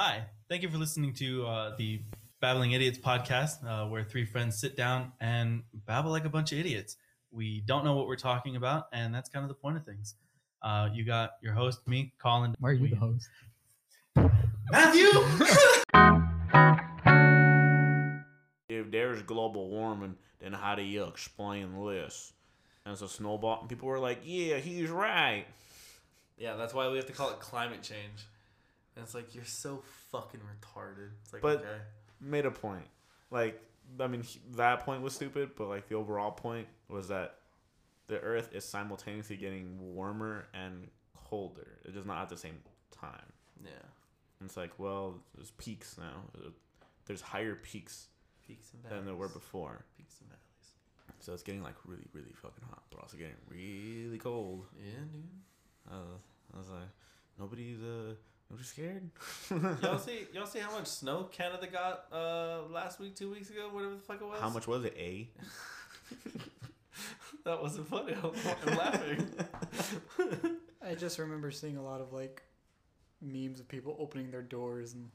Hi, thank you for listening to uh, the Babbling Idiots podcast, uh, where three friends sit down and babble like a bunch of idiots. We don't know what we're talking about, and that's kind of the point of things. Uh, you got your host, me, Colin. Why are you We- the host? Matthew! if there's global warming, then how do you explain this? And it's a snowball, and people were like, "Yeah, he's right." Yeah, that's why we have to call it climate change. And it's like you're so fucking retarded. It's like But- okay. Made a point. Like, I mean, he- that point was stupid, but like the overall point was that the Earth is simultaneously getting warmer and colder. It's just not at the same time. Yeah. And it's like, well, there's peaks now. Uh, There's higher peaks Peaks than there were before. Peaks and valleys. So it's getting like really, really fucking hot, but also getting really cold. Yeah, dude. I was, I was like, nobody's uh, nobody's scared. y'all see y'all see how much snow Canada got uh last week, two weeks ago, whatever the fuck it was? How much was it? A. That wasn't funny. I was I'm laughing. I just remember seeing a lot of like memes of people opening their doors and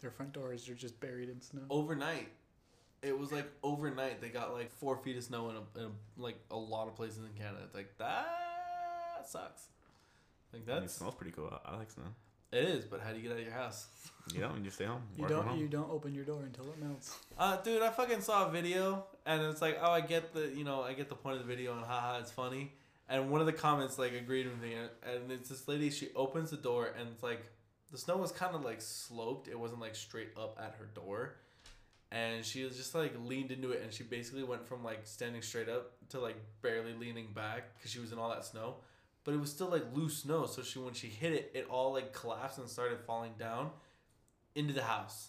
their front doors are just buried in snow. overnight. It was like overnight they got like four feet of snow in a, in a like a lot of places in Canada. It's like that sucks. Like I mean, that's smells pretty cool. I I like snow. It is, but how do you get out of your house? You don't. you stay home. You don't home. you don't open your door until it melts. Uh, dude, I fucking saw a video and it's like, oh, I get the, you know, I get the point of the video and haha, it's funny. And one of the comments like agreed with me, and, and it's this lady. She opens the door and it's like the snow was kind of like sloped. It wasn't like straight up at her door, and she was just like leaned into it, and she basically went from like standing straight up to like barely leaning back because she was in all that snow, but it was still like loose snow. So she when she hit it, it all like collapsed and started falling down into the house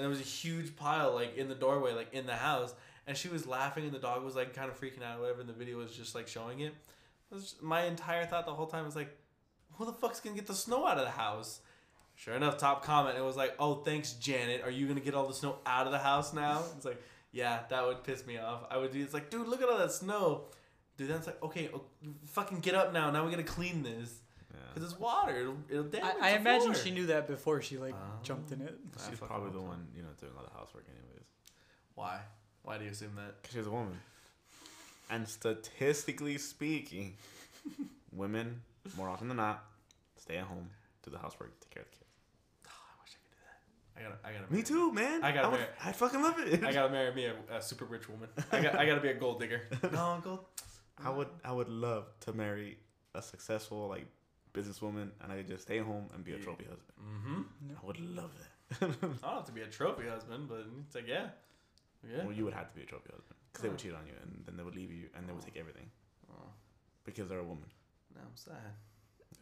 and there was a huge pile like in the doorway, like in the house, and she was laughing, and the dog was like kind of freaking out, whatever. And the video was just like showing it. it just- my entire thought the whole time was like, who the fuck's gonna get the snow out of the house? Sure enough, top comment it was like, oh thanks Janet, are you gonna get all the snow out of the house now? It's like, yeah, that would piss me off. I would be, it's like, dude, look at all that snow. Dude, then it's like, okay, oh, fucking get up now. Now we gotta clean this Yeah. because it's water. It'll, it'll damage. I, I the imagine floor. she knew that before she like Oh. jumped in it. I She's fucking probably hope the so. one, you know, doing all the housework anyways. Why? Why do you assume that? 'Cause she's a woman. And statistically speaking, women more often than not stay at home, do the housework, take care of the kids. Oh, I wish I could do that. I gotta, I gotta. Me marry- too, man. I gotta would, marry- I'd fucking love it. I gotta marry me a, a super rich woman. I got, I gotta be a gold digger. No, gold. I would I would love to marry a successful like businesswoman and I could just stay home and be a trophy husband. Mm-hmm. I would love that. I don't have to be a trophy husband, but it's like yeah, yeah. Well, you would have to be a trophy husband because they would Oh. cheat on you and then they would leave you and they would take everything Oh, because they're a woman. now I'm sad.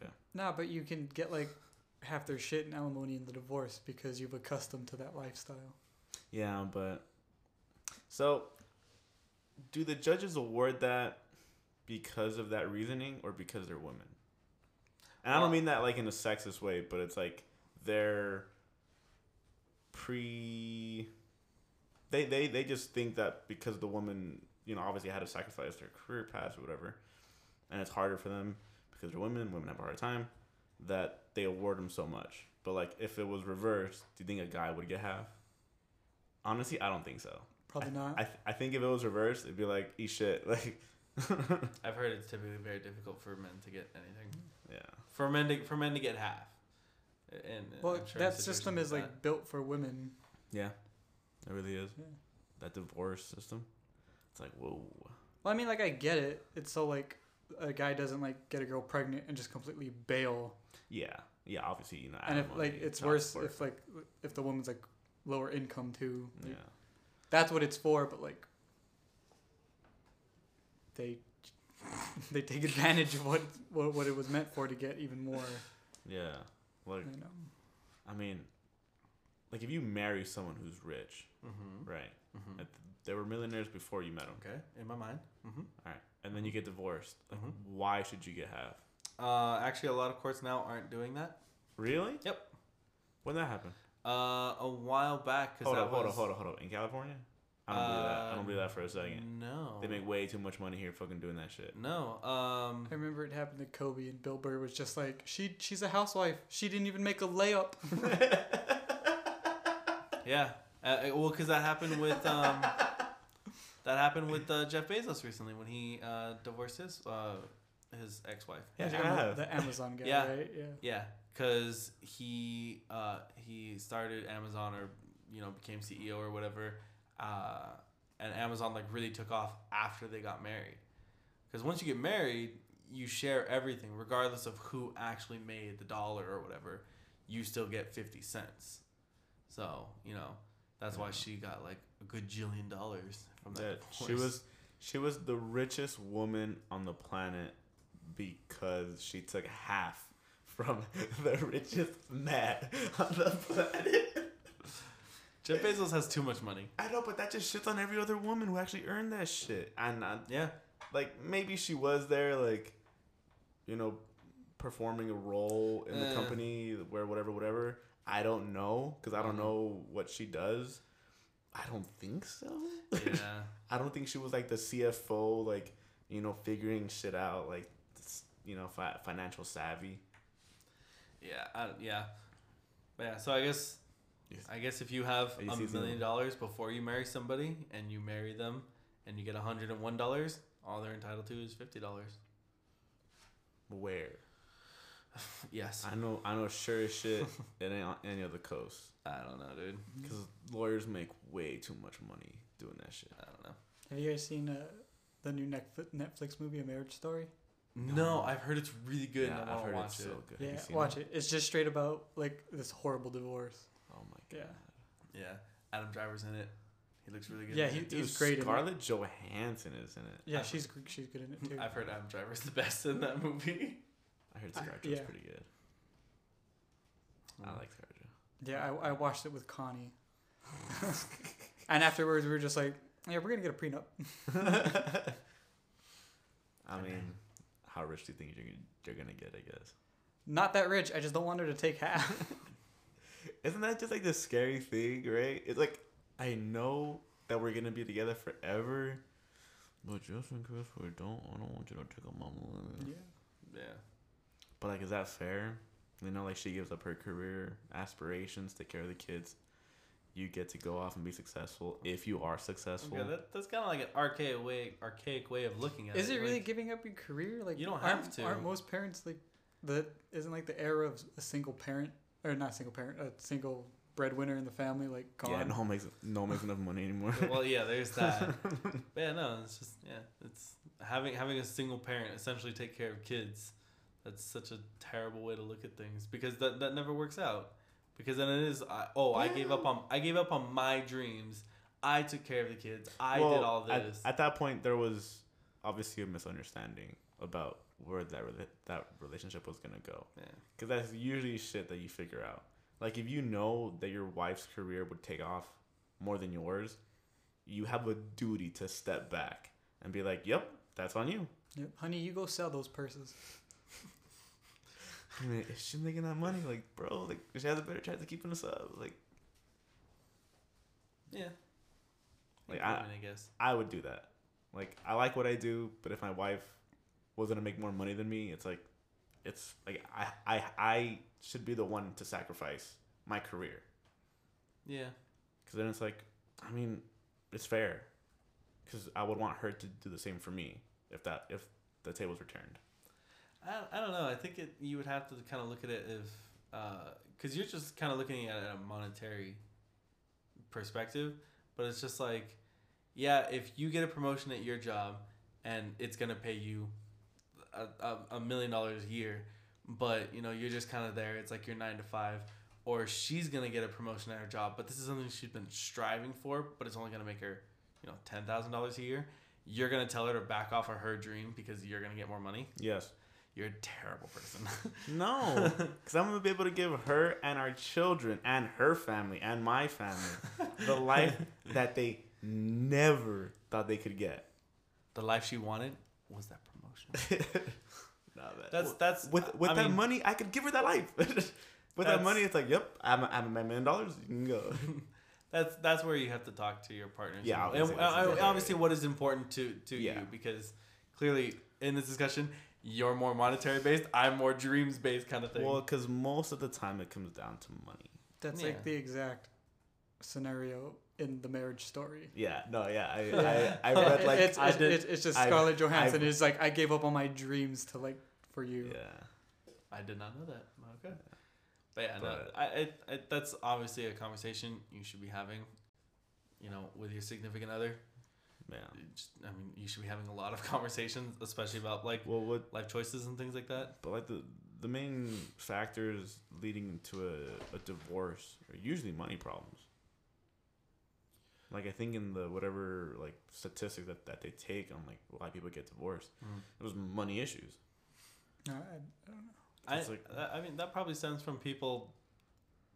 Yeah. Nah, but you can get like half their shit in alimony in the divorce because you've accustomed to that lifestyle. Yeah, but so do the judges award that because of that reasoning or because they're women? And I don't mean that like in a sexist way, but it's like they're pre they they they just think that because the woman, you know, obviously had to sacrifice their career paths or whatever, and it's harder for them because they're women, women have a hard time, that they award them so much. But like if it was reversed, do you think a guy would get half? Honestly, I don't think so. Probably not. I, th- I think if it was reversed, it'd be like eat shit. Like, I've heard it's typically very difficult for men to get anything. yeah, For men to for men to get half. And well, sure that system is like that. built for women. yeah, it really is. Yeah. That divorce system, it's like whoa. Well, I mean, like I get it. It's so like a guy doesn't like get a girl pregnant and just completely bail. Yeah, yeah. Obviously, you know. and if like it's worse support. if like if the woman's like lower income too. yeah, That's what it's for, but like they they take advantage of what, what what it was meant for to get even more. yeah. Like, You know. I mean, like if you marry someone who's rich, Mm-hmm. right? Mm-hmm. Like, they were millionaires before you met them. Okay, in my mind. Mm-hmm. All right, and then you get divorced. Like, Mhm. why should you get half? Uh, actually, a lot of courts now aren't doing that. Really? Yep. When that happened? Uh, a while back. Cause Hold that up, hold was, up, hold up, hold up. In California? I don't believe that. I don't believe that for a second. No. They make way too much money here fucking doing that shit. No. Um. I remember it happened to Kobe and Bill Burr was just like she she's a housewife. She didn't even make a layup. yeah. Uh, well, because that happened with um, that happened with uh, Jeff Bezos recently when he uh, divorced his uh, his ex wife. Yeah, the, you Ama- have. the Amazon guy, Yeah. right? Yeah. Yeah, because he uh, he started Amazon or you know became CEO or whatever, uh, and Amazon like really took off after they got married. Because once you get married, you share everything, regardless of who actually made the dollar or whatever. You still get fifty cents. So you know that's why she got like a good jillion dollars from that. That she was she was the richest woman on the planet because she took half from the richest man on the planet. Jeff Bezos has too much money. I know, but that just shits on every other woman who actually earned that shit. And uh, Yeah. like maybe she was there, like you know, performing a role in the Eh. company where whatever, whatever. I don't know because I don't Mhm. know what she does. I don't think so. Yeah. I don't think she was like the CFO, like you know, figuring shit out, like you know, fi- financial savvy. Yeah, I, yeah, but yeah. So I guess, Yes. I guess if you have a million dollars before you marry somebody and you marry them and you get a hundred and one dollars, all they're entitled to is fifty dollars. Where Yes, I know, I know, sure as shit, it ain't on any other coast I don't know, dude. because lawyers make way too much money doing that shit. I don't know. Have you guys seen uh, the new Netflix Netflix movie, A Marriage Story? No, I've heard it's really good. yeah, and I I've heard watch it's it. so good. Yeah, you seen watch it. It's just straight about like this horrible divorce. Oh my Yeah. god. Yeah, Adam Driver's in it. He looks really good. Yeah, he- it. Dude, He's great in it. Scarlett Johansson is in it. Yeah, I've- she's gr- she's good in it too. I've heard Adam Driver's the best in that movie. I heard I- Scarlett yeah. pretty good. I like Scarlett. Yeah, I, I watched it with Connie, and afterwards we were just like, yeah, we're gonna get a prenup. I mean, how rich do you think you're you're gonna get? I guess. Not that rich. I just don't want her to take half. Isn't that just like the scary thing, right? It's like I know that we're gonna be together forever, but just in case we don't, I don't want you to take up my money. yeah. Yeah. But like, is that fair? You know, like she gives up her career aspirations, take care of the kids. You get to go off and be successful if you are successful. Okay, that, that's kind of like an archaic way, archaic way of looking at it. Is it really Like, giving up your career? Like You don't aren't- have to. Aren't most parents like the? Isn't like the era of a single parent or not single parent, a single breadwinner in the family like gone? yeah, no one makes no one makes enough money anymore. well, yeah, there's that. but yeah, no, it's just yeah, it's having having a single parent essentially take care of kids. That's such a terrible way to look at things because that that never works out. Because then it is, I, oh, I gave up on I gave up on my dreams. I took care of the kids. I Well, did all at- this. At, that point, there was obviously a misunderstanding about where that rela- that relationship was gonna go. yeah. Because that's usually shit that you figure out. Like if you know that your wife's career would take off more than yours, you have a duty to step back and be like, "Yep, that's on you." Yep. Honey, you go sell those purses. I mean, if she's making that money, like, bro, like she has a better chance of keeping us up. Like, Yeah. Like, I- I guess. I would do that. Like, I like what I do, but if my wife was gonna make more money than me, it's like, it's like I I I should be the one to sacrifice my career. Yeah. Because then it's like, I mean, it's fair. Because I would want her to do the same for me if that if the tables were turned. I, I don't know. I think it you would have to kind of look at it if uh, because you're just kind of looking at it at a monetary perspective, but it's just like, yeah, if you get a promotion at your job and it's gonna pay you a, a, million dollars a year, but you know you're just kind of there. It's like you're nine to five. Or she's gonna get a promotion at her job, but this is something she's been striving for, but it's only gonna make her, you know, ten thousand dollars a year. You're gonna tell her to back off of her dream because you're gonna get more money. Yes. You're a terrible person. No. Because I'm gonna be able to give her and our children and her family and my family the life that they never thought they could get. the life she wanted was that promotion. Nah, that- That's that's with with I that mean, money, I could give her that life. with that money, it's like, yep, I'm I'm my million dollars. You can go. That's that's where you have to talk to your partners. Yeah, and, obviously, and, that's uh, obviously, what is important to to Yeah. you because clearly in this discussion, you're more monetary based. I'm more dreams based kind of thing. well, because most of the time it comes down to money. That's Yeah. like the exact scenario in the Marriage Story. Yeah, no, yeah, I, Yeah. I, I read like it's, I it's, did, it's, it's just I- Scarlett Johansson I- is like I gave up on my dreams to like for you. yeah, I did not know that. Okay. But yeah, no, I, I, I, that's obviously a conversation you should be having, you know, with your significant other. yeah. Just- I mean, you should be having a lot of conversations, especially about like Well, what life choices and things like that. But like the the main factors leading to a, a divorce are usually money problems. Like I think in the whatever like statistics that, that they take on like why people get divorced, mm-hmm. it was money issues. No, I, I don't know. I, like- I I mean, that probably stems from people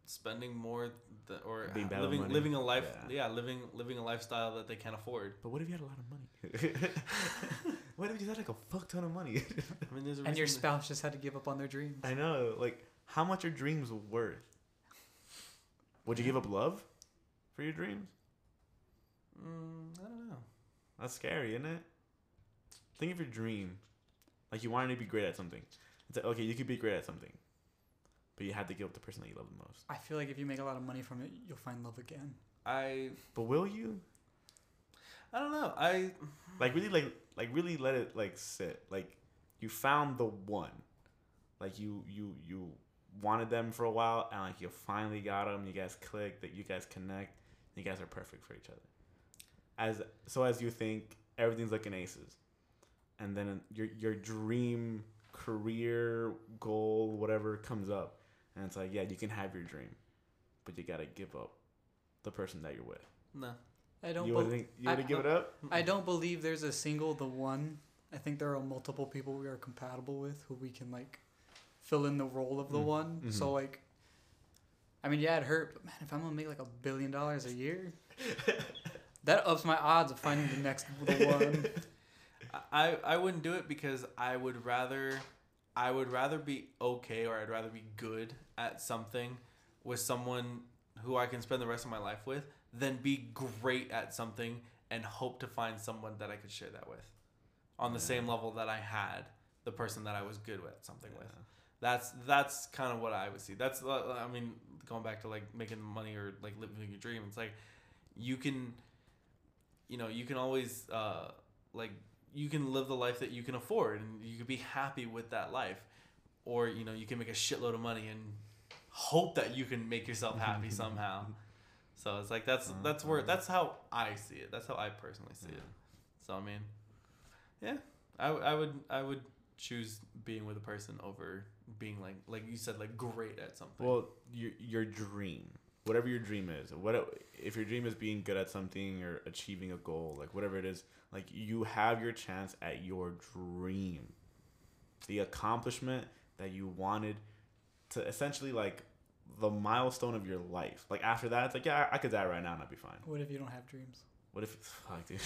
spending more th- or Being bad living money. living a life Yeah. yeah. living living a lifestyle that they can't afford. But what if you had a lot of money? what if you had like a fuck ton of money? I mean, there's a And your reason- spouse just had to give up on their dreams. I know. Like, how much are dreams worth? Would you give up love for your dreams? Mm, I don't know. That's scary, isn't it? Think of your dream. Like you wanted to be great at something. It's like, okay, you could be great at something. But you had to give up the person that you love the most. I feel like if you make a lot of money from it, you'll find love again. I But will you? I don't know. I Like really like like really let it like sit. Like you found the one. Like you you you wanted them for a while and like you finally got them. You guys click, that you guys connect. You guys are perfect for each other. As so as you think everything's like an aces. And then your your dream career goal whatever comes up and it's like, yeah, you can have your dream, but you got to give up the person that you're with. no. I don't. You would think you I- give it up? I don't believe there's a single the one. I think there are multiple people we are compatible with who we can like fill in the role of the Mm. one. So Mhm. like, I mean, yeah, it hurt, but man, if I'm gonna make like a billion dollars a year, that ups my odds of finding the next the one. I I wouldn't do it because I would rather I would rather be okay or I'd rather be good at something with someone who I can spend the rest of my life with than be great at something and hope to find someone that I could share that with on the Yeah. same level that I had the person that I was good with something with. That's that's kind of what I would see. That's uh, I mean going back to like making money or like living your dream. It's like you can, you know, you can always uh, like you can live the life that you can afford and you can be happy with that life, or you know you can make a shitload of money and hope that you can make yourself happy somehow. So it's like that's that's where that's how I see it. That's how I personally see it. So I mean, yeah, i, I would I would choose being with a person over being like like you said like great at something. Well, your your dream, whatever your dream is, what if your dream is being good at something or achieving a goal, like whatever it is, like you have your chance at your dream, the accomplishment that you wanted to essentially like the milestone of your life. Like after that, it's like yeah, I, I could die right now and I'd be fine. What if you don't have dreams? What if fuck, dude?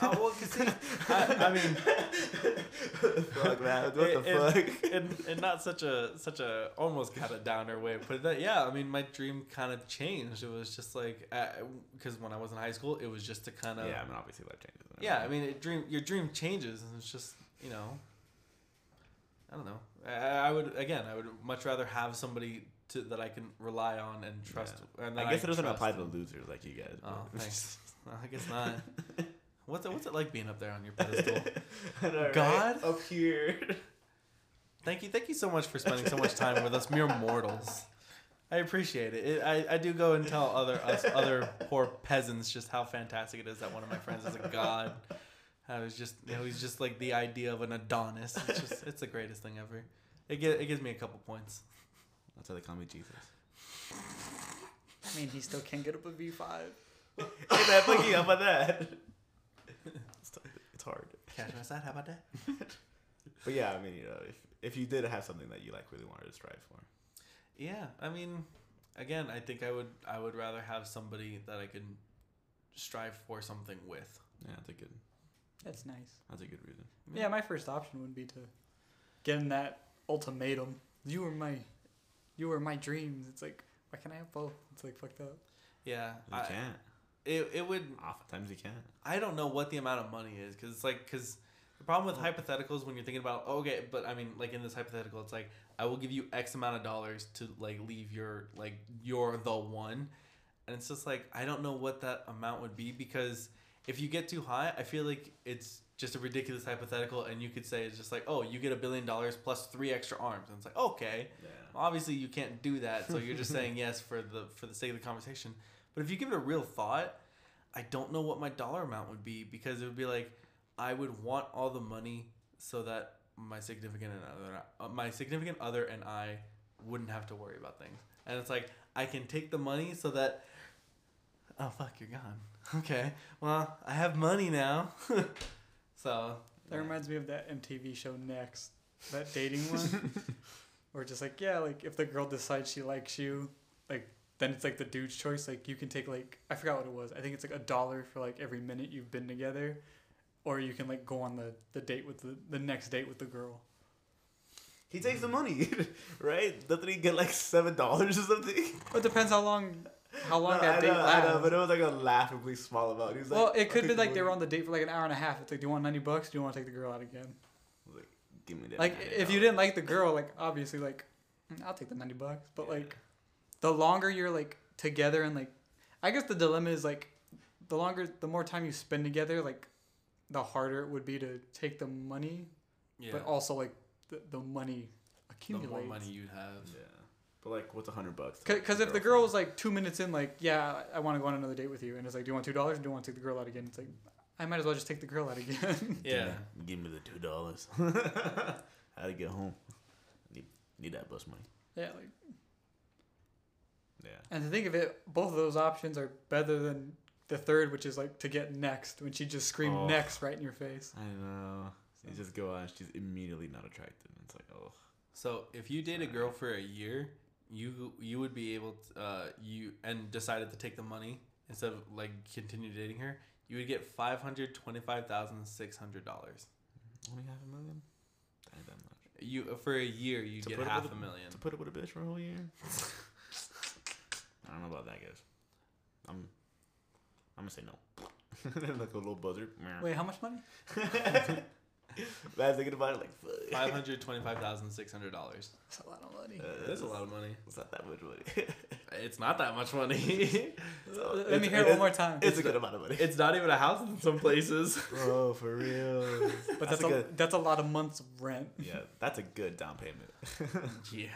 oh well, see, I, I mean, fuck that. What it- the fuck? and, and not such a such a almost kind of downer way but that. Yeah, I mean, my dream kind of changed. It was just like uh, because when I was in high school, it was just to kind of yeah, I mean obviously life changes. yeah. I mean, it dream your dream changes, and it's just you know, I don't know. I, I would again, I would much rather have somebody to that I can rely on and trust. And I guess it doesn't apply to losers like you guys. Oh, thanks. No, I guess not. What's it, what's it like being up there on your pedestal? I know, right? God? up here. Thank you, thank you so much for spending so much time with us, mere mortals. I appreciate it. it I, I do go and tell other us other poor peasants just how fantastic it is that one of my friends is a god. I was just you know he's just like the idea of an Adonis. It's just it's the greatest thing ever. It get, it gives me a couple points. That's how they call me Jesus. I mean, he still can't get up a V five. Hey man, thinking about that. It's, t- it's hard. Catch my side. How about that? But yeah, I mean, you know, if if you did have something that you like really wanted to strive for, Yeah, I mean, again, I think I would I would rather have somebody that I can strive for something with. yeah, that's a good That's nice. that's a good reason. Yeah, my first option would be to get in that ultimatum. You were my, you were my dreams. It's like, why can't I have both? It's like fucked up. Yeah, You I, can't. It it would Oftentimes you can't. I don't know what the amount of money is because it's like because the problem with hypotheticals when you're thinking about oh, okay, but I mean like in this hypothetical, it's like I will give you X amount of dollars to like leave your like you're the one, and it's just like I don't know what that amount would be because if you get too high, I feel like it's just a ridiculous hypothetical, and you could say it's just like, oh, you get a billion dollars plus three extra arms, and it's like okay, Yeah. obviously you can't do that, so you're just saying yes for the for the sake of the conversation. But if you give it a real thought, I don't know what my dollar amount would be because it would be like I would want all the money so that my significant other, uh, my significant other and I wouldn't have to worry about things. And it's like I can take the money so that oh fuck you're gone. Okay, well I have money now. so That reminds me of that MTV show Next, that dating one, where just like yeah, like if the girl decides she likes you, like then it's like the dude's choice. Like you can take like I forgot what it was. I think it's like a dollar for like every minute you've been together, or you can like go on the the date with the the next date with the girl. He takes the money, right? Doesn't he get like seven dollars or something? It depends how long how long No, that I date know, I know, lasts. but it was like a laughably small amount. He was like, well, it could be the like they were on the date for like an hour and a half. It's like, do you want ninety bucks? Do you want to take the girl out again? Like, Give me that. Like if you didn't like the girl, like obviously like "Mm, I'll take the ninety bucks. But like the longer you're like together and like I guess the dilemma is like the longer the more time you spend together, like the harder it would be to take the money. yeah, But also like the, the money the more money you'd have. Yeah, but like, what's a hundred bucks? Because if the girl was like two minutes in, like, yeah, I want to go on another date with you, and it's like, do you want two dollars? or Do you want to take the girl out again? It's like, I might as well just take the girl out again. Yeah. give me the two dollars. How to get home? Need need that bus money. yeah, like, Yeah. and to think of it, both of those options are better than the third, which is like to get next when she just screamed Oh. next right in your face. I know. You just go on. she's immediately not attractive. And it's like, oh. So if you date a girl for a year, you you would be able to uh, you and decided to take the money instead of like continue dating her, you would get five hundred twenty five thousand six hundred dollars. Only half a million? That much. You for a year you To get put up half with a a- million. To put up with a bitch for a whole year? I don't know about that, guys. I'm I'm gonna say no. like a little buzzer. Wait, how much money? I was thinking about it like, fuck. Five hundred twenty five thousand six hundred dollars. That's a lot of money. Uh, That's a lot of money. It's not that much money. It's not that much money. Let me hear it one more time. it's a good amount of money. it's not even a house in some places. Bro, for real. but that's, a a, good. that's a lot of months of rent. Yeah, that's a good down payment. Yeah.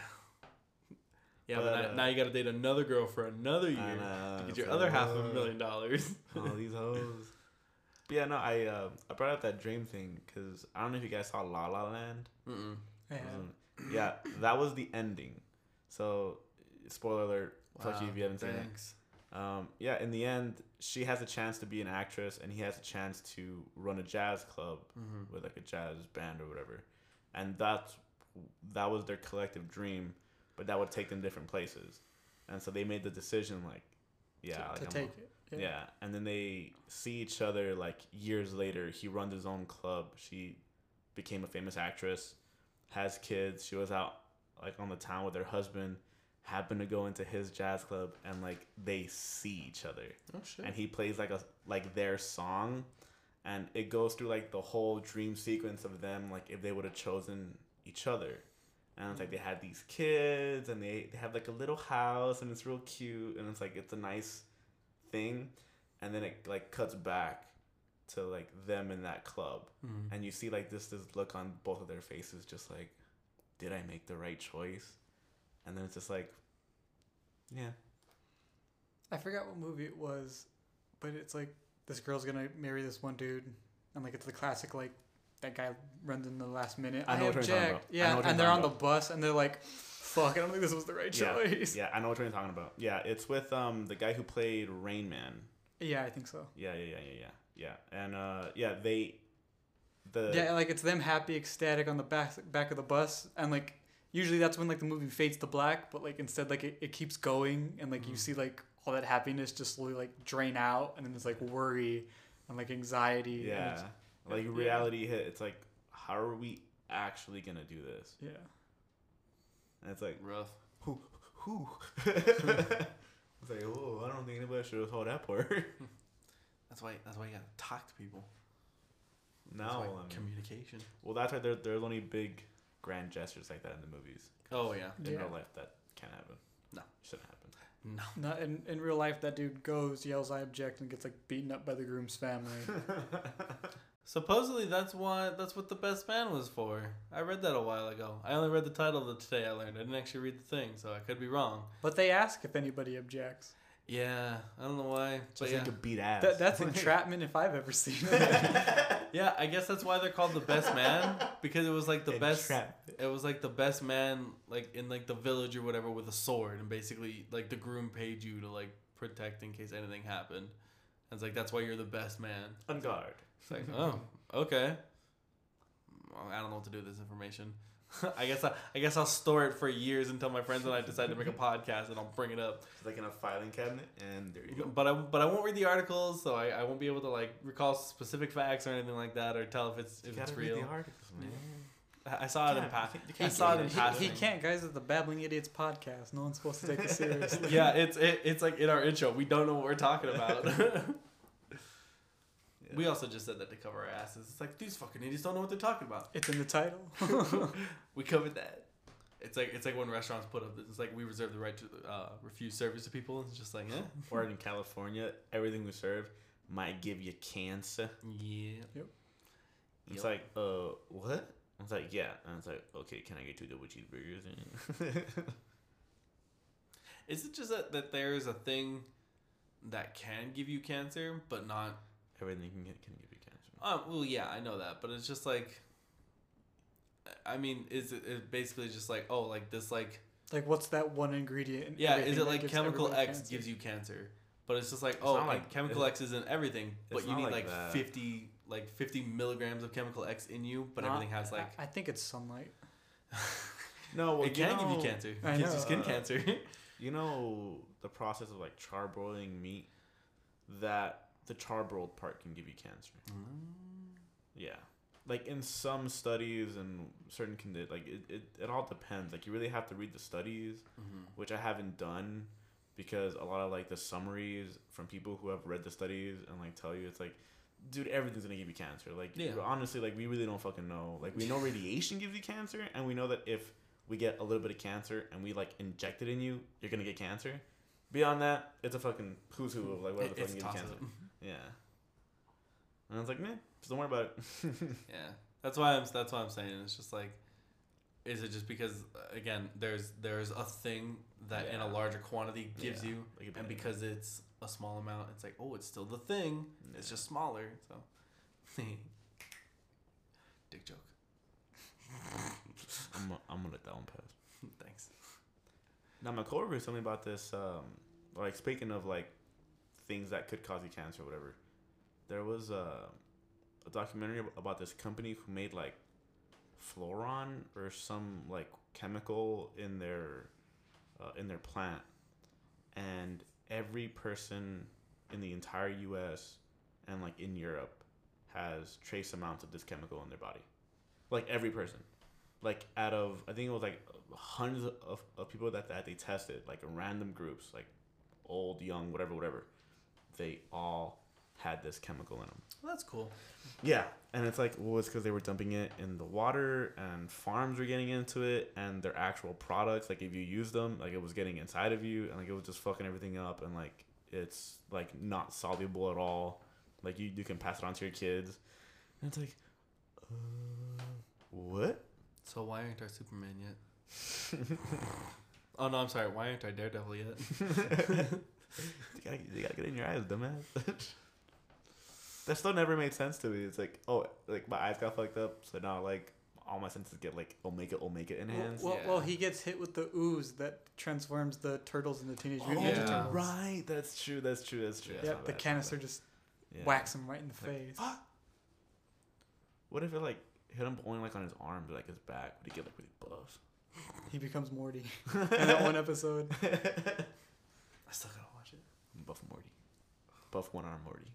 Yeah, but, But, now, uh, now you got to date another girl for another year know, to get your for other half of a million dollars. All these hoes. But yeah, no, I uh, I brought up that dream thing because I don't know if you guys saw La La Land. Mm-mm. Yeah. Wasn't- yeah, that was the ending. So, spoiler alert. Fuck you if you haven't seen it. Um, yeah, in the end, she has a chance to be an actress, and he has a chance to run a jazz club Mm-hmm. with like a jazz band or whatever, and that's that was their collective dream, but that would take them different places, and so they made the decision like, yeah, to, like, to take it. yeah. and then they see each other like years later. He runs his own club. She became a famous actress, has kids. She was out like on the town with her husband. Happened to go into his jazz club and like they see each other Oh shit. and he plays like a like their song and it goes through like the whole dream sequence of them like if they would have chosen each other and it's like they had these kids and they, they have like a little house and it's real cute and it's like it's a nice thing. And then it like cuts back to like them in that club. Mhm. and you see like this this look on both of their faces just like did i make the right choice? And then it's just like yeah. I forgot what movie it was, but it's like this girl's gonna marry this one dude, and like it's the classic like that guy runs in the last minute. I know what you're talking about. I Yeah, and they're on talking the bus and they're like, "Fuck, I don't think this was the right Yeah, choice." Yeah, I know what you're talking about. Yeah, it's with um the guy who played Rain Man. Yeah, I think so. Yeah, yeah, yeah, yeah, yeah, yeah. And uh, yeah, they the yeah, like it's them happy, ecstatic on the back back of the bus, and like usually that's when like the movie fades to black, but like instead like it, it keeps going, and like you Mhm. see like all that happiness just slowly like drain out, and then there's like worry and like anxiety. yeah, it's- like yeah. reality hit. It's like, how are we actually gonna do this? yeah. And it's like, Rough. who, who? it's like, oh, I don't think anybody should have told that part. That's why. That's why you gotta talk to people. That's now, why I mean, communication. well, that's why there there's only big grand gestures like that in the movies. Oh yeah. In Yeah. real life, that can't happen. No. shouldn't happen. No. Not in, in real life, that dude goes, yells, "I object," and gets like beaten up by the groom's family. Supposedly that's why that's what the best man was for. I read that a while ago. I only read the title of the today I learned. I didn't actually read the thing, so I could be wrong. but they ask if anybody objects. Yeah, I don't know why. Just But so yeah. you could beat ass. That, that's entrapment if I've ever seen it. yeah, I guess that's why they're called the best man because it was like the best it was like the best man like in like the village or whatever with a sword and basically like the groom paid you to like protect in case anything happened. And it's like that's why you're the best man. On guard. It's like, oh, okay. Well, I don't know what to do with this information. I guess I, I guess I'll store it for years until my friends and I decide to make a podcast and I'll bring it up. It's like in a filing cabinet, and there you go. But I but I won't read the articles, so I, I won't be able to like recall specific facts or anything like that, or tell if it's You if it's read real. the articles, man. I I saw it in can't- pa- you can't- you I saw it read in it. he, passing. he can't, guys. It's the Babbling Idiots podcast. No one's supposed to take it seriously. yeah, it's it, it's like in our intro. We don't know what we're talking about. Yeah. We also just said that to cover our asses. It's like these fucking idiots don't know what they're talking about. It's in the title. We covered that. It's like it's like when restaurants put up. It's like we reserve the right to uh, refuse service to people. It's just like, yeah. Or in California, everything we serve might give you cancer. yeah. Yep. It's Yup. like, uh, what? It's like, yeah. And it's like, okay, can I get two double cheeseburgers? Is it just that, that there's a thing that can give you cancer, but not? Everything can, can give you cancer. Um, well, yeah, I know that, but it's just like. I mean, is it, it basically just like oh, like this like like, what's that one ingredient? in yeah? everything Is it like chemical X cancer? gives you cancer? But it's just like It's oh, like, like- chemical X isn't everything, but you need like like, fifty like fifty milligrams of chemical X in you, but Not- everything has like I, I think it's sunlight. No, well, it can give you cancer. It I gives you skin uh, cancer. You know the process of like charbroiling meat. That the charbroiled part can give you cancer. Yeah, like in some studies and certain condi- like it, it, it all depends. Like you really have to read the studies, Mhm. which I haven't done because a lot of like the summaries from people who have read the studies and like tell you it's like, dude, everything's gonna give you cancer. Like Yeah. honestly, like we really don't fucking know. Like we know radiation gives you cancer, and we know that if we get a little bit of cancer and we like inject it in you, you're gonna get cancer. Beyond that, it's a fucking who's who of like whatever the fuck gives you cancer. Yeah. And I was like, man, don't worry about it. Yeah, that's why I'm. That's why I'm saying it's just like, is it just because again there's there's a thing that in a larger quantity gives Yeah, you, like and because it's a small amount, it's like oh, it's still the thing. It's just smaller. So, dick joke. I'm, gonna- I'm gonna let that one pass. Thanks. Now my coworker was telling me about this. Um, like speaking of like things that could cause you cancer or whatever, there was a, a documentary about this company who made like fluoron or some like chemical in their uh, in their plant, and every person in the entire U.S. and like in Europe has trace amounts of this chemical in their body, like every person. Like out of I think it was like hundreds of, of people that, that they tested, like random groups, like old, young, whatever, whatever, they all had this chemical in them. Well, that's cool. Yeah, and it's like, well, it's because they were dumping it in the water, and farms were getting into it, and their actual products, like if you use them, like it was getting inside of you, and like it was just fucking everything up, and like it's like not soluble at all. Like you, you can pass it on to your kids, and it's like, uh, what? So why aren't I Superman yet? oh no, I'm sorry. Why aren't I Daredevil yet? You gotta, you gotta get in your eyes, dumbass. that still never made sense to me. It's like, oh, like my eyes got fucked up, so now like all my senses get like oh, omega, omega oh, enhanced. well, Yeah. well, he gets hit with the ooze that transforms the turtles into Teenage oh, Mutant Yeah. Ninja Turtles. right. That's true. That's true. That's true. Yeah. That's Yep, the bad, canister just. Yeah. whacks him right in the Like, face. fuck. What if it like hit him only like on his arms or like his back? Would he get like really buff? He becomes Morty in that one episode. I still gotta watch it. Buff Morty, buff one arm Morty.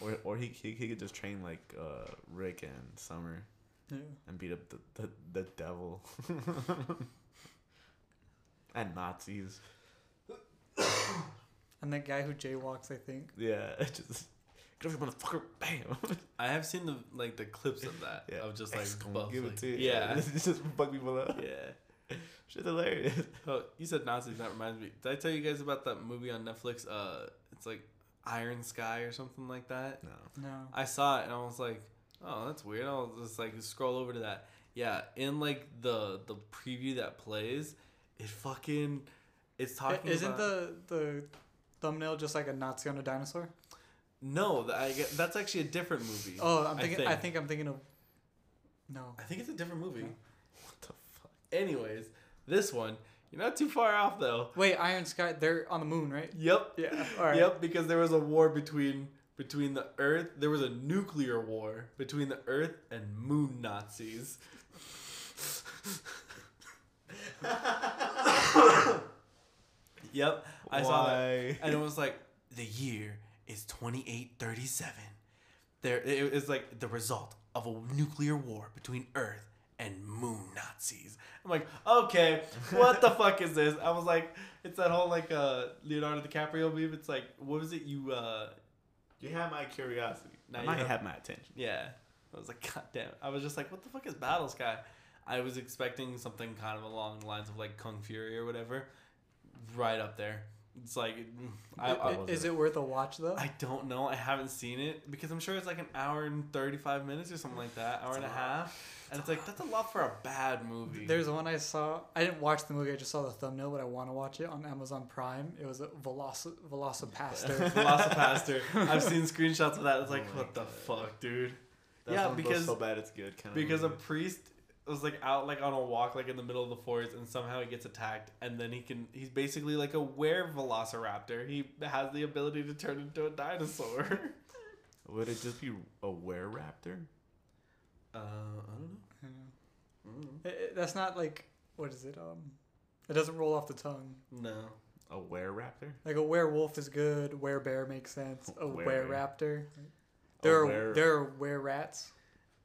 Or or he, he he could just train like uh, Rick and Summer. Yeah. and beat up the, the, the devil and Nazis. And that guy who jaywalks, I think. Yeah, it just get over here, motherfucker, bam. I have seen the like the clips of that Yeah. of just like X gonna buff, give like- it to you. Yeah, it's just fuck people up. yeah. Shit's hilarious. Oh, you said Nazis. That reminds me. Did I tell you guys about that movie on Netflix? Uh, it's like Iron Sky or something like that. No. No. I saw it and I was like, oh, that's weird. I'll just like scroll over to that. Yeah, in like the the preview that plays, it fucking it's talking. Isn't about, the the thumbnail just like a Nazi on a dinosaur? no? that- I get, that's actually a different movie. Oh, I'm thinking. I think. think, I'm thinking of. No. I think it's a different movie. Okay. What the fuck? Anyways, this one you're not too far off though. Wait, Iron Sky. They're on the moon, right? Yep. Yeah. All right. Yep, because there was a war between between the Earth. There was a nuclear war between the Earth and Moon Nazis. yep, I saw that, Why? and it was like the year is twenty eight thirty seven. There, it was like the result of a nuclear war between Earth and Moon Nazis. I'm like, okay, what the fuck is this? I was like, it's that whole like uh Leonardo DiCaprio meme. It's like, what was it? You uh, You have my curiosity. Now Now you you have- have my attention. yeah. I was like, god damn. I was just like, what the fuck is Battle Sky? I was expecting something kind of along the lines of like Kung Fury or whatever, right up there. It's like, I, I- I, is it worth a watch though? I don't know. I haven't seen it because I'm sure it's like an hour and 35 minutes or something like that, hour It's and a a half. And it's like, that's a lot for a bad movie. There's one I saw. I didn't watch the movie. I just saw the thumbnail, but I want to watch it on Amazon Prime. It was a Veloci- VelociPastor. VelociPastor. I've seen screenshots of that. It's like, Oh my what the fuck, dude? That's Yeah, one of those because- so bad it's good kind of because a priest was like out like on a walk like in the middle of the forest and somehow he gets attacked and then he can he's basically like a were velociraptor he has the ability to turn into a dinosaur would it just be a were raptor? Uh i don't know Yeah. Mm, It- it- that's not like what is it? Um, it doesn't roll off the tongue. no A were raptor? Like a werewolf is good. Werebear makes sense. A Werebear. wereraptor. There are were- there are were rats.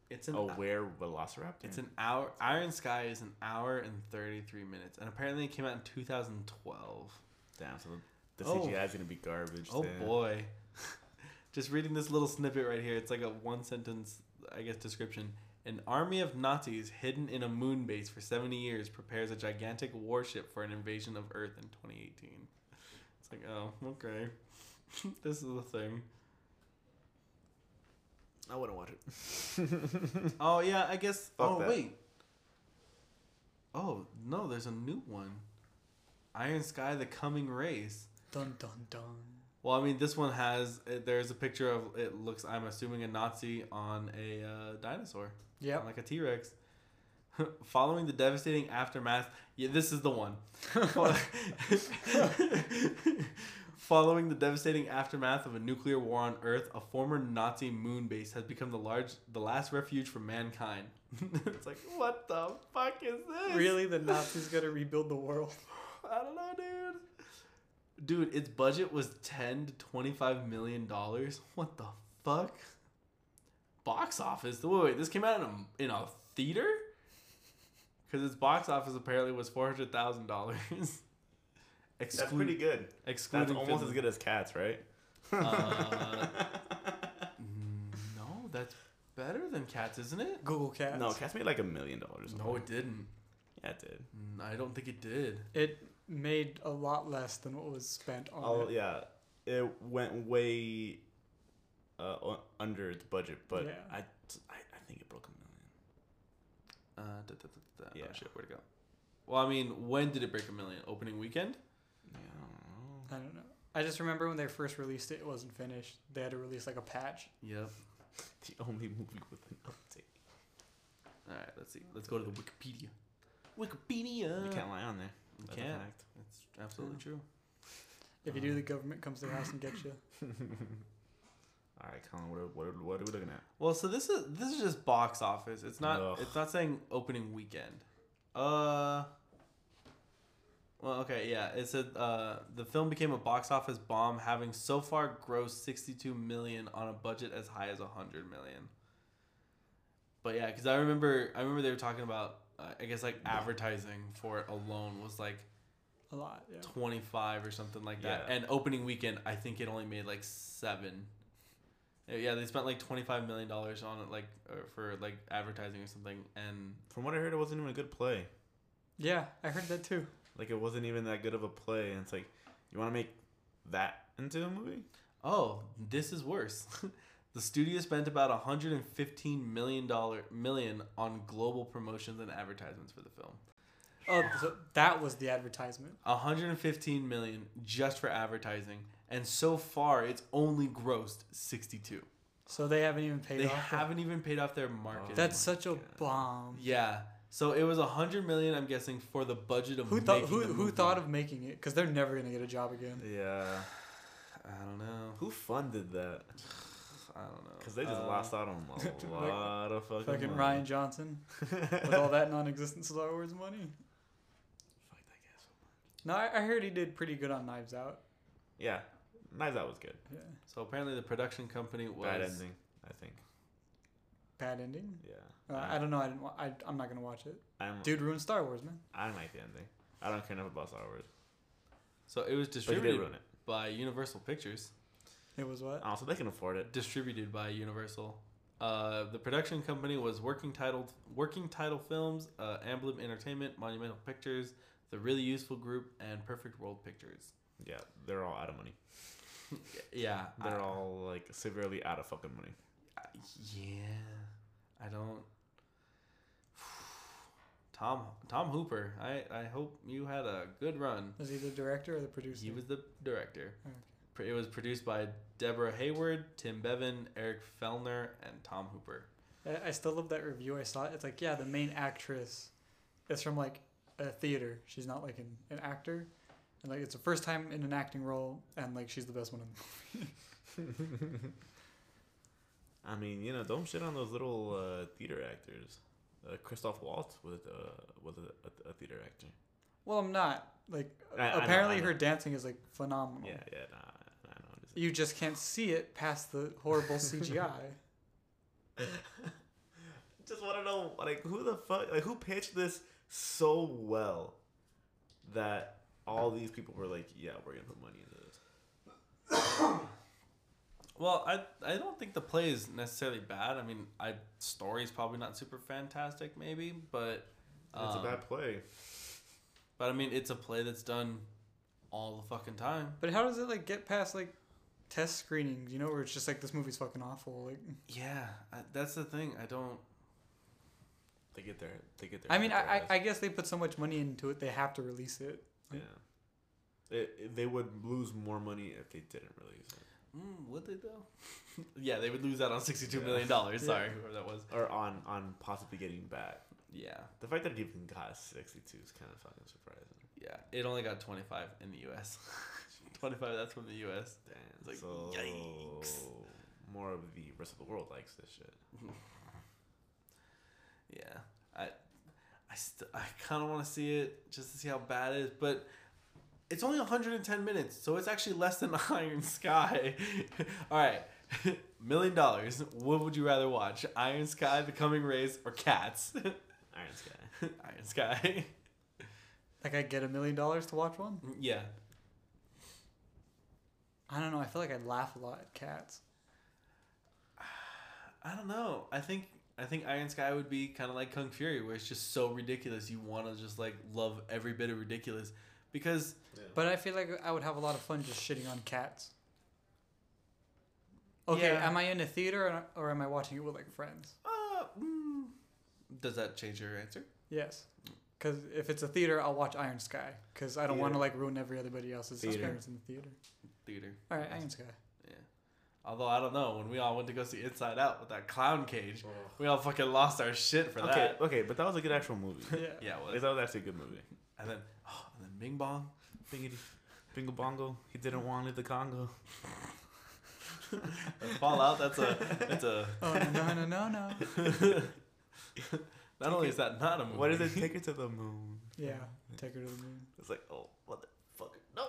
it's an A were velociraptor? it's an hour iron sky is an hour and 33 minutes and apparently it came out in 2012 Damn, so the Oh. CGI is gonna be garbage. oh then. boy just reading this little snippet right here it's like a one sentence i guess description an army of nazis hidden in a moon base for 70 years prepares a gigantic warship for an invasion of earth in 2018 it's like oh okay this is the thing I wouldn't watch it. oh yeah i guess Fuck oh that. wait oh no there's a new one iron sky the coming race Dun dun dun. Well, I mean, this one has there's a picture of it looks I'm assuming a Nazi on a uh, dinosaur, Yep. like a T Rex. Following the devastating aftermath, yeah, this is the one. Following the devastating aftermath of a nuclear war on Earth, a former Nazi moon base has become the large, the last refuge for mankind. it's like, what the fuck is this? Really, the Nazis gonna rebuild the world? I don't know, dude. Dude, its budget was ten to twenty-five million dollars. What the fuck? Box office. Wait, wait. This came out in a in a theater. Because its box office apparently was four hundred thousand dollars. That's pretty good. Excluding That's almost Finland. as good as cats, right? Uh, no, that's better than Cats, isn't it? Google Cats. no, cats made like a million dollars. No, it didn't. Yeah, it did. Mm, I don't think it did. It made a lot less than what was spent on Oh it. yeah, it went way uh, under the budget, but Yeah. I, I I think it broke a million. Uh, da, da, da, da. Yeah. Oh shit, where'd it go? Well, I mean, when did it break a million? Opening weekend? Yeah, I don't know. I don't know. I just remember when they first released it, it wasn't finished. They had to release like a patch. Yep. The only movie with an update. All right, let's see. Let's go to the Wikipedia. Wikipedia. You can't lie on there. You That's can't. fact. That's absolutely true. If you do, the government comes to your house and gets you. All right, Colin. What are, what are, what are we looking at? Well, so this is this is just box office. It's not. Ugh. It's not saying opening weekend. Uh. Well, okay, yeah. It said uh, the film became a box office bomb, having so far grossed 62 million on a budget as high as 100 million. But yeah, because I remember, I remember they were talking about, uh, I guess like advertising for it alone was like A lot, yeah. 25 or something like that. Yeah. And opening weekend, I think it only made like seven. Uh, Yeah, they spent like 25 million dollars on it, like uh, for like advertising or something. And From what I heard, it wasn't even a good play. Yeah, I heard that too. Like it wasn't even that good of a play, and it's like, you want to make that into a movie? Oh, this is worse. the studio spent about 115 million dollar million on global promotions and advertisements for the film. Oh, so that was the advertisement. 115 million just for advertising, and so far it's only grossed 62. So they haven't even paid They off. haven't even paid off their marketing. That's Oh my such a bomb. yeah. So it was 100 million, I'm guessing, for the budget of Who thought making who the who movie. thought of making it? Because they're never gonna get a job again. Yeah. I don't know. Who funded that? I don't know. Because they just Uh, lost out on a Like, lot of fucking. Fucking money. Rian Johnson with all that non-existent Star Wars money. Fuck that guy so much. No, I, I heard he did pretty good on Knives Out. Yeah, Knives Out was good. Yeah, So apparently the production company was Bad ending, I think. bad ending. Yeah. Uh, I don't know. I didn't. Wa- I, I'm not gonna watch it. I'm, Dude ruined Star Wars, man. I don't like the ending. I don't care enough about Star Wars. So it was But he did distributed ruin it. by Universal Pictures. It was what? Also, they can afford it. Distributed by Universal. Uh, the production company was Working Title Working Title Films, uh, Amblin Entertainment, Monumental Pictures, The Really Useful Group, and Perfect World Pictures. Yeah, they're all out of money. Yeah, They're I- all like severely out of fucking money. Yeah, I don't. Tom Tom Hooper, I, I hope you had a good run. Was he the director or the producer? He was the director. Okay. Pr- It was produced by Deborah Hayward, Tim Bevan, Eric Fellner, and Tom Hooper. I, I still love that review. I saw it. It's like, yeah, the main actress is from like a theater. She's not like an, an actor, and like it's the first time in an acting role, and like she's the best one in the movie. I mean, you know, don't shit on those little uh, theater actors. Uh, Christoph Waltz was uh, was a, a, a theater actor. Well, I'm not. Like I- I know, apparently I know. her dancing is like phenomenal. Yeah, yeah, nah, I know. I'm just- You just can't see it past the horrible CGI. just want to know, like, who the fuck, like, who pitched this so well that all these people were like, yeah, we're gonna put money into this. Well, I I don't think the play is necessarily bad. I mean, I story is probably not super fantastic, maybe, but It's a um, bad play. But I mean, it's a play that's done all the fucking time. But how does it like get past like test screenings? You know, where it's just like this movie's fucking awful. Like, Yeah, I, that's the thing. I don't. They get there. They get there. I mean, I, I I guess they put so much money into it, they have to release it. yeah. It, it- they would lose more money if they didn't release it, Mm, would they though? yeah, they would lose out on sixty-two Yeah. million dollars. Yeah. Sorry, whoever that was. or on on possibly getting back. Yeah, The fact that it even got sixty two is kind of fucking surprising. yeah. It only got twenty-five in the U.S. twenty-five. That's from the U.S. Damn. It's like, so yikes. more of the rest of the world likes this shit. Yeah, I, I, st- I kind of want to see it just to see how bad it is, but it's only 110 minutes, so it's actually less than Iron Sky. All right, million dollars. What would you rather watch? Iron Sky, The Coming Race, or Cats? Iron Sky. Iron Sky. Like I get a million dollars to watch one. yeah. I don't know. I feel like I'd laugh a lot at cats. I don't know. I think I think Iron Sky would be kind of like Kung Fury, where it's just so ridiculous. You want to just like love every bit of ridiculous, because But I feel like I would have a lot of fun just shitting on cats. Okay, Yeah. am I in a theater or, or am I watching it with like friends? uh, mm, does that change your answer? Yes. Because if it's a theater, I'll watch Iron Sky. Because I don't want to like ruin everybody else's Theater. experience in the theater. Theater. All right, Iron Sky. Yeah. Although I don't know, when we all went to go see Inside Out with that clown cage, we all fucking lost our shit for Okay, that. okay, but that was a good actual movie. Yeah. Yeah, well, that was actually a good movie. and then oh, and then Bing Bong. Bingity, Bingo Bongo, he didn't want to leave the Congo. Fallout. That's a that's a. Oh no no no no no. Not only is that not a movie. What is it? Take her to the moon. Yeah, take her to the moon. It's like, oh, motherfucker, no.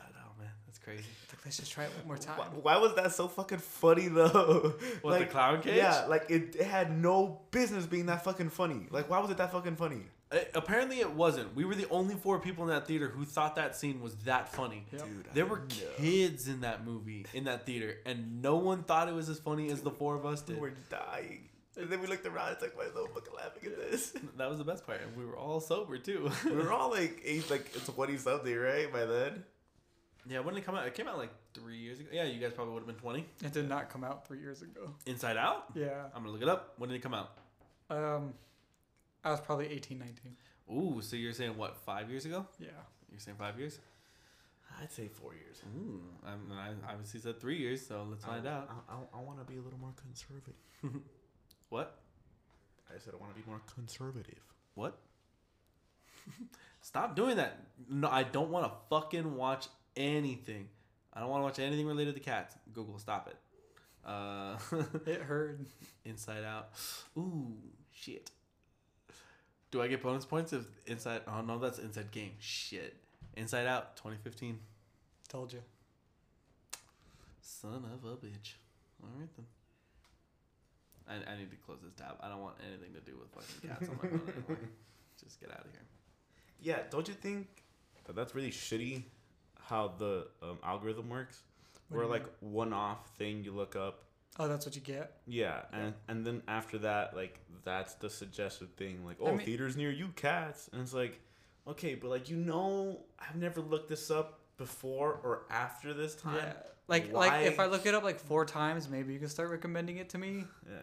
I know, man. That's crazy. Like, let's just try it one more time. Why, why was that so fucking funny though? What the clown cage? Yeah, like it, it had no business being that fucking funny. Like, why was it that fucking funny? Uh, apparently it wasn't. We were the only four people in that theater who thought that scene was that funny. Yep. Dude, There I were know. kids in that movie, in that theater, and no one thought it was as funny as the four of us did. We did. were dying. And then we looked around. It's like, why is no fucking laughing at this? That was the best part, and we were all sober too. we were all like eight, like twenty something, right? By then. Yeah, when did it come out? It came out like three years ago. Yeah, you guys probably would have been twenty. It did not come out three years ago. Inside Out. Yeah. I'm gonna look it up. When did it come out? Um, I was probably 18, 19. Ooh, so you're saying what? Five years ago? Yeah. You're saying five years? I'd say four years. Ooh, I'm, I obviously said three years, so let's find I, out. I, I, want to be a little more conservative. What? I said I want to be more conservative. What? Stop doing that. No, I don't want to fucking watch anything. I don't want to watch anything related to cats. Google, stop it. Uh, It hurt. Inside Out. Ooh, shit. Do I get bonus points if Inside? Oh no, that's Inside Game. Shit. Inside Out, 2015. Told you. Son of a bitch. All right then. I, I need to close this tab. I don't want anything to do with fucking cats on my phone anymore. Just get out of here. Yeah, don't you think that that's really shitty? How the um, algorithm works, What where like one off thing you look up. Oh, that's what you get. Yeah, and and then after that, like that's the suggested thing. Like, oh, I mean- theaters near you, cats, and it's like, okay, but like you know, I've never looked this up before or after this time. Yeah. Like Why- like if I look it up like four times, maybe you can start recommending it to me. Yeah.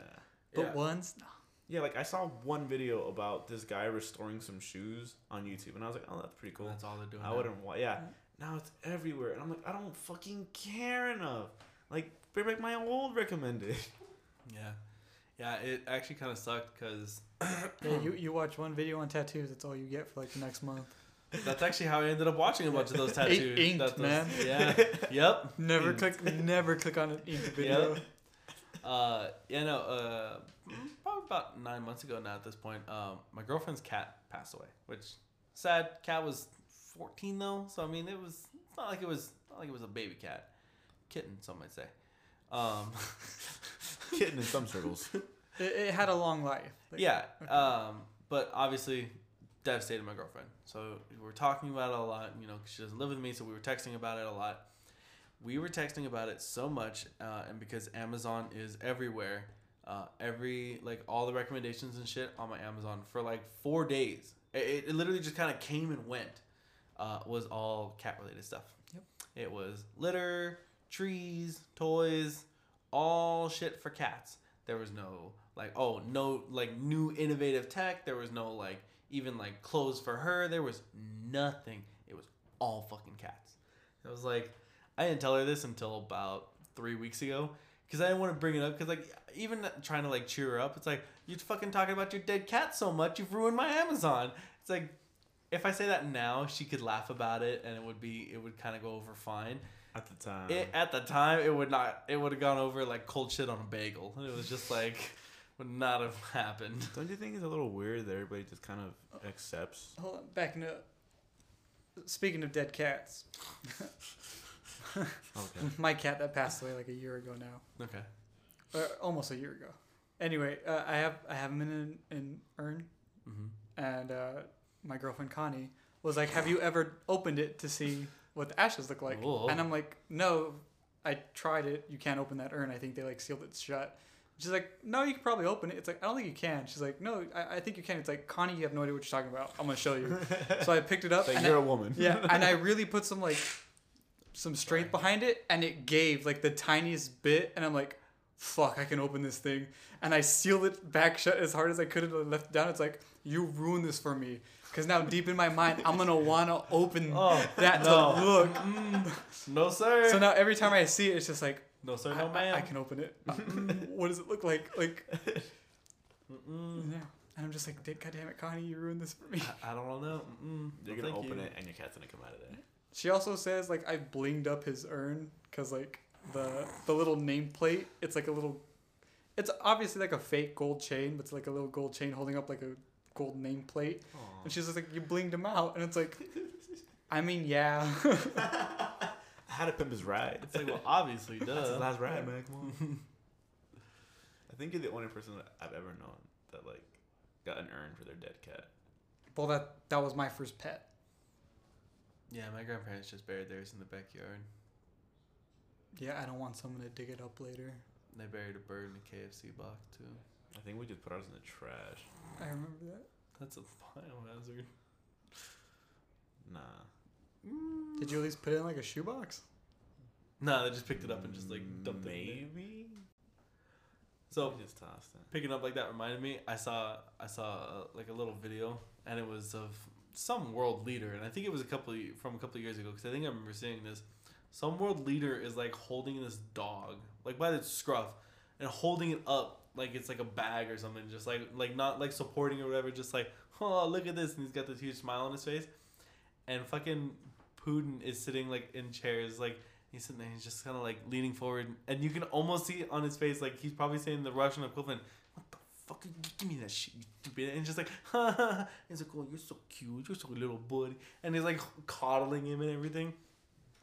But yeah. once, no. Yeah, like I saw one video about this guy restoring some shoes on YouTube, and I was like, oh, that's pretty cool. That's all they're doing. I now. wouldn't want. Yeah. Now it's everywhere, and I'm like, I don't fucking care enough. Like, bring back my old recommended. Yeah, yeah. It actually kind of sucked because Yeah, you you watch one video on tattoos. That's all you get for like the next month. that's actually how I ended up watching a bunch of those tattoos. inked, That those- man. Yeah. yep. Never Inked. click. Never click on an inked video. Uh, yeah, no. Uh, probably about nine months ago now. At this point, um, my girlfriend's cat passed away, which sad. Cat was fourteen though, so I mean, it was it's not like it was not like it was a baby cat, kitten, some might say. Um, Kitten in some circles. It, it had a long life. Like, yeah. okay. Um, but obviously devastated my girlfriend. So we were talking about it a lot, you know, 'cause she doesn't live with me, so we were texting about it a lot. We were texting about it so much, uh, and because Amazon is everywhere, uh, every like all the recommendations and shit on my Amazon for like four days. It, it literally just kind of came and went. Uh, was all cat related stuff. Yep. It was litter, trees, toys, all shit for cats. There was no like oh no like new innovative tech. There was no like even like clothes for her. There was nothing. It was all fucking cats. It was like I didn't tell her this until about three weeks ago because I didn't want to bring it up because like even trying to like cheer her up, it's like you're fucking talking about your dead cat so much you've ruined my Amazon. It's like if I say that now, she could laugh about it and it would be it would kind of go over fine. At the time. It, at the time, it would not. It would have gone over like cold shit on a bagel. It was just like would not have happened. Don't you think it's a little weird that everybody just kind of accepts? Hold on, backing up. Speaking of dead cats, Okay. my cat that passed away like a year ago now, Okay. or almost a year ago. Anyway, uh, I have I have him in an, an urn, Mm-hmm. and uh, my girlfriend Connie was like, "Have you ever opened it to see what the ashes look like?" Whoa. And I'm like, "No, I tried it. You can't open that urn. I think they like sealed it shut." She's like, "No, you can probably open it." It's like, "I don't think you can." She's like, "No, I, I think you can." It's like, "Connie, you have no idea what you're talking about. I'm gonna show you." so I picked it up. You're I- a woman. yeah, and I really put some like some strength behind it, and it gave like the tiniest bit, and I'm like, "Fuck, I can open this thing." And I sealed it back shut as hard as I could and left it down. It's like you ruined this for me, because now deep in my mind, I'm gonna wanna open Oh that no. to look. no sir. So now every time I see it, it's just like no sir, no I- ma'am. I can open it. Uh, mm, what does it look like? Like, Mm-mm. yeah. And I'm just like, God damn it, Connie, you ruined this for me. I, I don't know. Mm-mm. You're No, gonna open you. it and your cat's gonna come out of there. She also says like I blinged up his urn because like the the little nameplate, it's like a little, it's obviously like a fake gold chain, but it's like a little gold chain holding up like a gold nameplate. And she's just like, you blinged him out, and it's like, I mean, yeah. How to pimp his ride. It's like well, obviously, duh. That's his last ride, man. Come on. I think you're the only person that I've ever known that like got an urn for their dead cat. well, that that was my first pet. Yeah, my grandparents just buried theirs in the backyard. Yeah, I don't want someone to dig it up later. They buried a bird in a KFC box too. I think we just put ours in the trash. I remember that. That's a biohazard. Nah. Did you at least put it in like a shoebox? Nah, they just picked it up and just like dumped it. in there. Maybe. So we just tossed it. picking up like that reminded me. I saw I saw uh, like a little video and it was of some world leader and I think it was a couple of, from a couple of years ago because I think I remember seeing this. Some world leader is like holding this dog like by the scruff and holding it up like it's like a bag or something, just like like not like supporting or whatever, just like oh look at this and he's got this huge smile on his face, and fucking Putin is sitting like in chairs like. He's sitting there. He's just kind of like leaning forward, and you can almost see on his face like he's probably saying the Russian equivalent. What the fuck? Give me that shit, you stupid! And just like, ha ha. He's like, oh, you're so cute. You're so little buddy. And he's like coddling him and everything.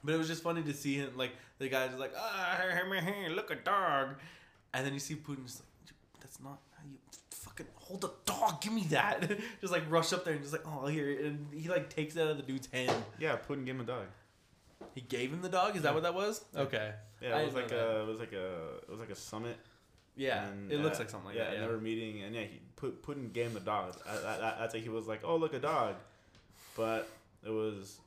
But it was just funny to see him like the guy's like, ah, look a dog, and then you see Putin just like, that's not how you fucking hold the dog. Give me that. just like rush up there and just like, oh here, and he like takes it out of the dude's hand. Yeah, Putin gave him a dog. He gave him the dog. Is that what that was? Okay. Yeah, I it was didn't like a, it was like a, it was like a summit. Yeah, and, it looks uh, like something like yeah, that. and Yeah. they were meeting, and yeah, he put Putin gave him the dog. I, I, I, I'd say he was like, oh look a dog, but it was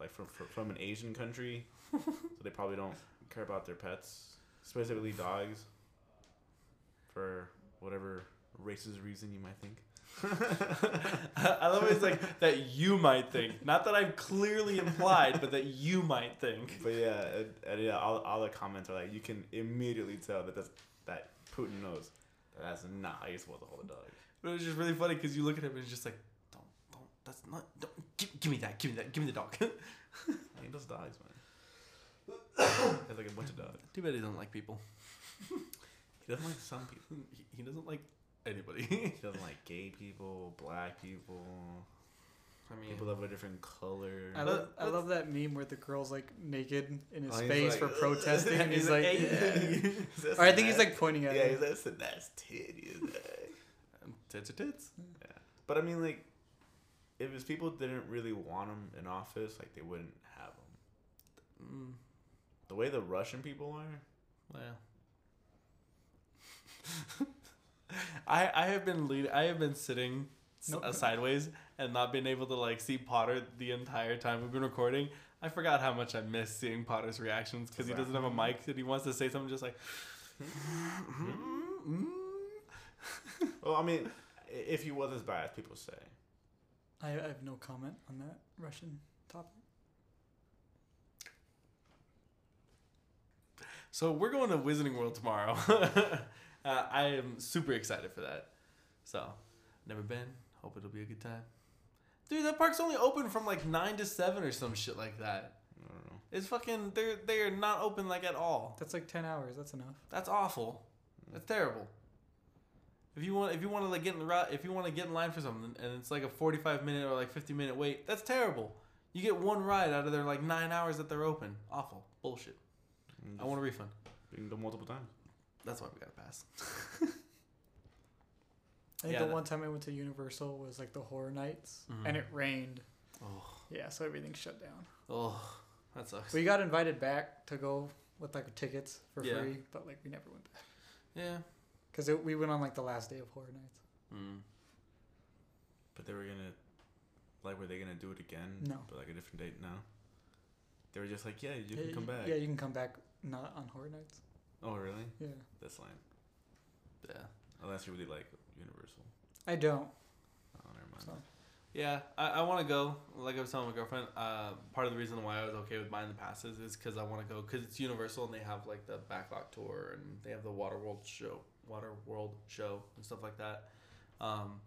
like from from, from an Asian country, so they probably don't care about their pets, specifically dogs, for whatever racist reason you might think. I love it. It's like that you might think, not that I've clearly implied, but that you might think. But yeah, and, and yeah, all, all the comments are like you can immediately tell that that's, that Putin knows that that's not how you're supposed to hold a dog. But it was just really funny because you look at him and it's just like, don't, don't, that's not, don't, give, give me that, give me that, give me the dog. I mean, those dogs, man. There's like a bunch of dogs. Too bad he doesn't like people. He doesn't like some people. He, he doesn't like anybody. He doesn't like gay people, black people, I mean, people of a different color. I love, I love that meme where the girl's like naked in his Oh, face like, for protesting, and he's like, yeah. or I think he's like pointing at yeah, it. he's like, that's a nice titties. and tits are tits. but I mean, like, if his people didn't really want him in office, like they wouldn't have him. Mm, The way the Russian people are, well. I I have been lead I have been sitting s- Nope. uh, sideways and not been able to like see Potter the entire time we've been recording. I forgot how much I miss seeing Potter's reactions because he doesn't have a mic and he wants to say something just like. well, I mean, if he was as bad as people say, I, I have no comment on that Russian topic. So we're going to Wizarding World tomorrow. uh, I am super excited for that. So, never been. Hope it'll be a good time. Dude, that park's only open from like nine to seven or some shit like that. I don't know. It's fucking. They're they are not open like at all. That's like ten hours. That's enough. That's awful. That's terrible. If you want, if you want to like get in the route, if you want to get in line for something, and it's like a forty-five minute or like fifty minute wait, that's terrible. You get one ride out of their like nine hours that they're open. Awful. Bullshit. I want a refund. We can go multiple times. That's why we got to pass. I think Yeah, the that- one time I went to Universal was like the Horror Nights, Mhm. and it rained. Oh, Yeah, so everything shut down. oh, that sucks. We got invited back to go with like tickets for Yeah. free, but like we never went back yeah. because we went on like the last day of Horror Nights. Mm. But they were gonna, like, were they gonna do it again? No. But like a different date now. They were just like, yeah, you yeah, can come back. Yeah, you can come back not on Horror Nights. Oh, really? Yeah, That's lame. Yeah. Unless you really like Universal. I don't. Oh, never mind. So Yeah, I, I want to go. Like I was telling my girlfriend, uh, part of the reason why I was okay with buying the passes is because I want to go because it's Universal and they have like the backlot tour and they have the Water World show, Water World show and stuff like that. Um,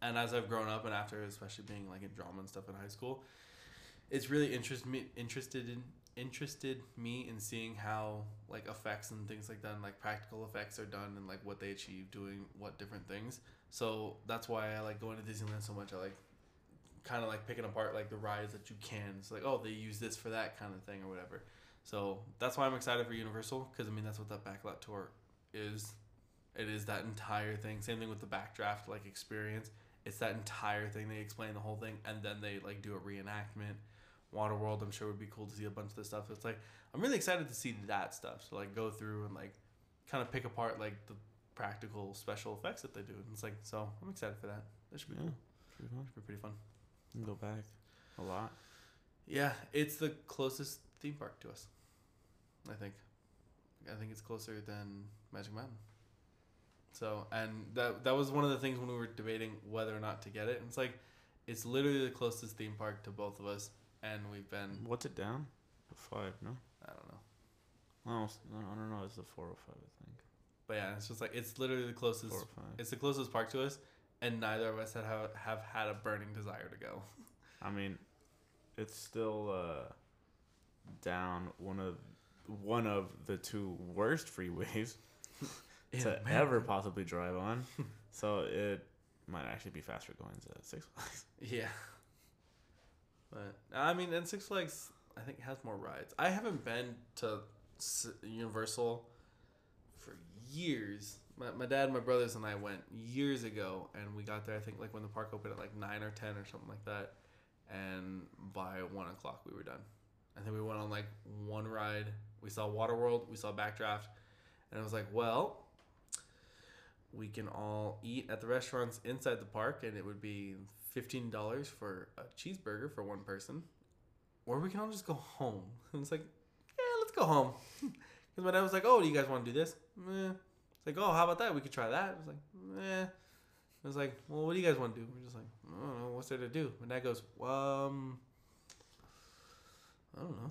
and as I've grown up and after, especially being like in drama and stuff in high school, it's really interest me interested in interested me in seeing how like effects and things like that and like practical effects are done and like what they achieve doing what different things. So that's why i like going to disneyland so much. I like kind of like picking apart like the rides that you can. It's like oh they use this for that kind of thing or whatever. So that's why i'm excited for universal because i mean that's what that backlot tour is. It is that entire thing. Same thing with the backdraft like experience. It's that entire thing. They explain the whole thing and then they like do a reenactment Waterworld, I'm sure would be cool to see a bunch of this stuff. It's like I'm really excited to see that stuff. So like go through and like kind of pick apart like the practical special effects that they do. And it's like so I'm excited for that. That should be Yeah, cool. pretty fun. Should be pretty fun. You can go back a lot. Yeah, it's the closest theme park to us. I think. I think it's closer than Magic Mountain. So, and that that was one of the things when we were debating whether or not to get it. And it's like, it's literally the closest theme park to both of us, and we've been. What's it down? Five, no? I don't know, Oh, s- no, I don't know. It's the 405, I think. but yeah, it's just like it's literally the closest. 405. It's the closest park to us, and neither of us have, have had a burning desire to go. I mean, it's still uh, down one of one of the two worst freeways to ever possibly drive on. so it might actually be faster going to Six Flags. Yeah. But I mean, and Six Flags, I think has more rides. I haven't been to Universal for years. My, my dad, my brothers, and I went years ago, and we got there. I think like when the park opened at like nine or ten or something like that, and by one o'clock we were done. I think we went on like one ride. We saw Waterworld, we saw Backdraft, and I was like, well, we can all eat at the restaurants inside the park, and it would be fifteen dollars for a cheeseburger for one person, or we can all just go home. And it's like, yeah, let's go home. Because my dad was like, oh, do you guys want to do this? It's like, oh, how about that? We could try that. It was like, eh. I was like, well, what do you guys want to do? We're just like, I don't know. What's there to do? My dad goes, um, I don't know.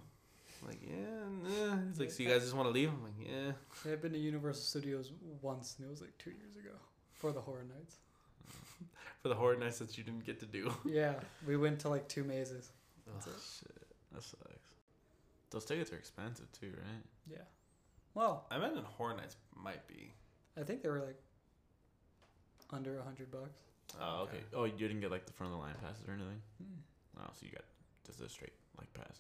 I'm like, yeah, nah. He's like, so you guys just want to leave? I'm like, yeah. Yeah, I've been to Universal Studios once, and it was like two years ago for the Horror Nights. For the horror nights that you didn't get to do. Yeah, we went to like two mazes. Ugh. Shit, that sucks. Those tickets are expensive too, right? Yeah. Well, I imagine horror nights might be. I think they were like under a hundred bucks. Oh, okay. Oh, you didn't get like the front of the line passes or anything? Hmm. Oh, so you got just the straight like passes.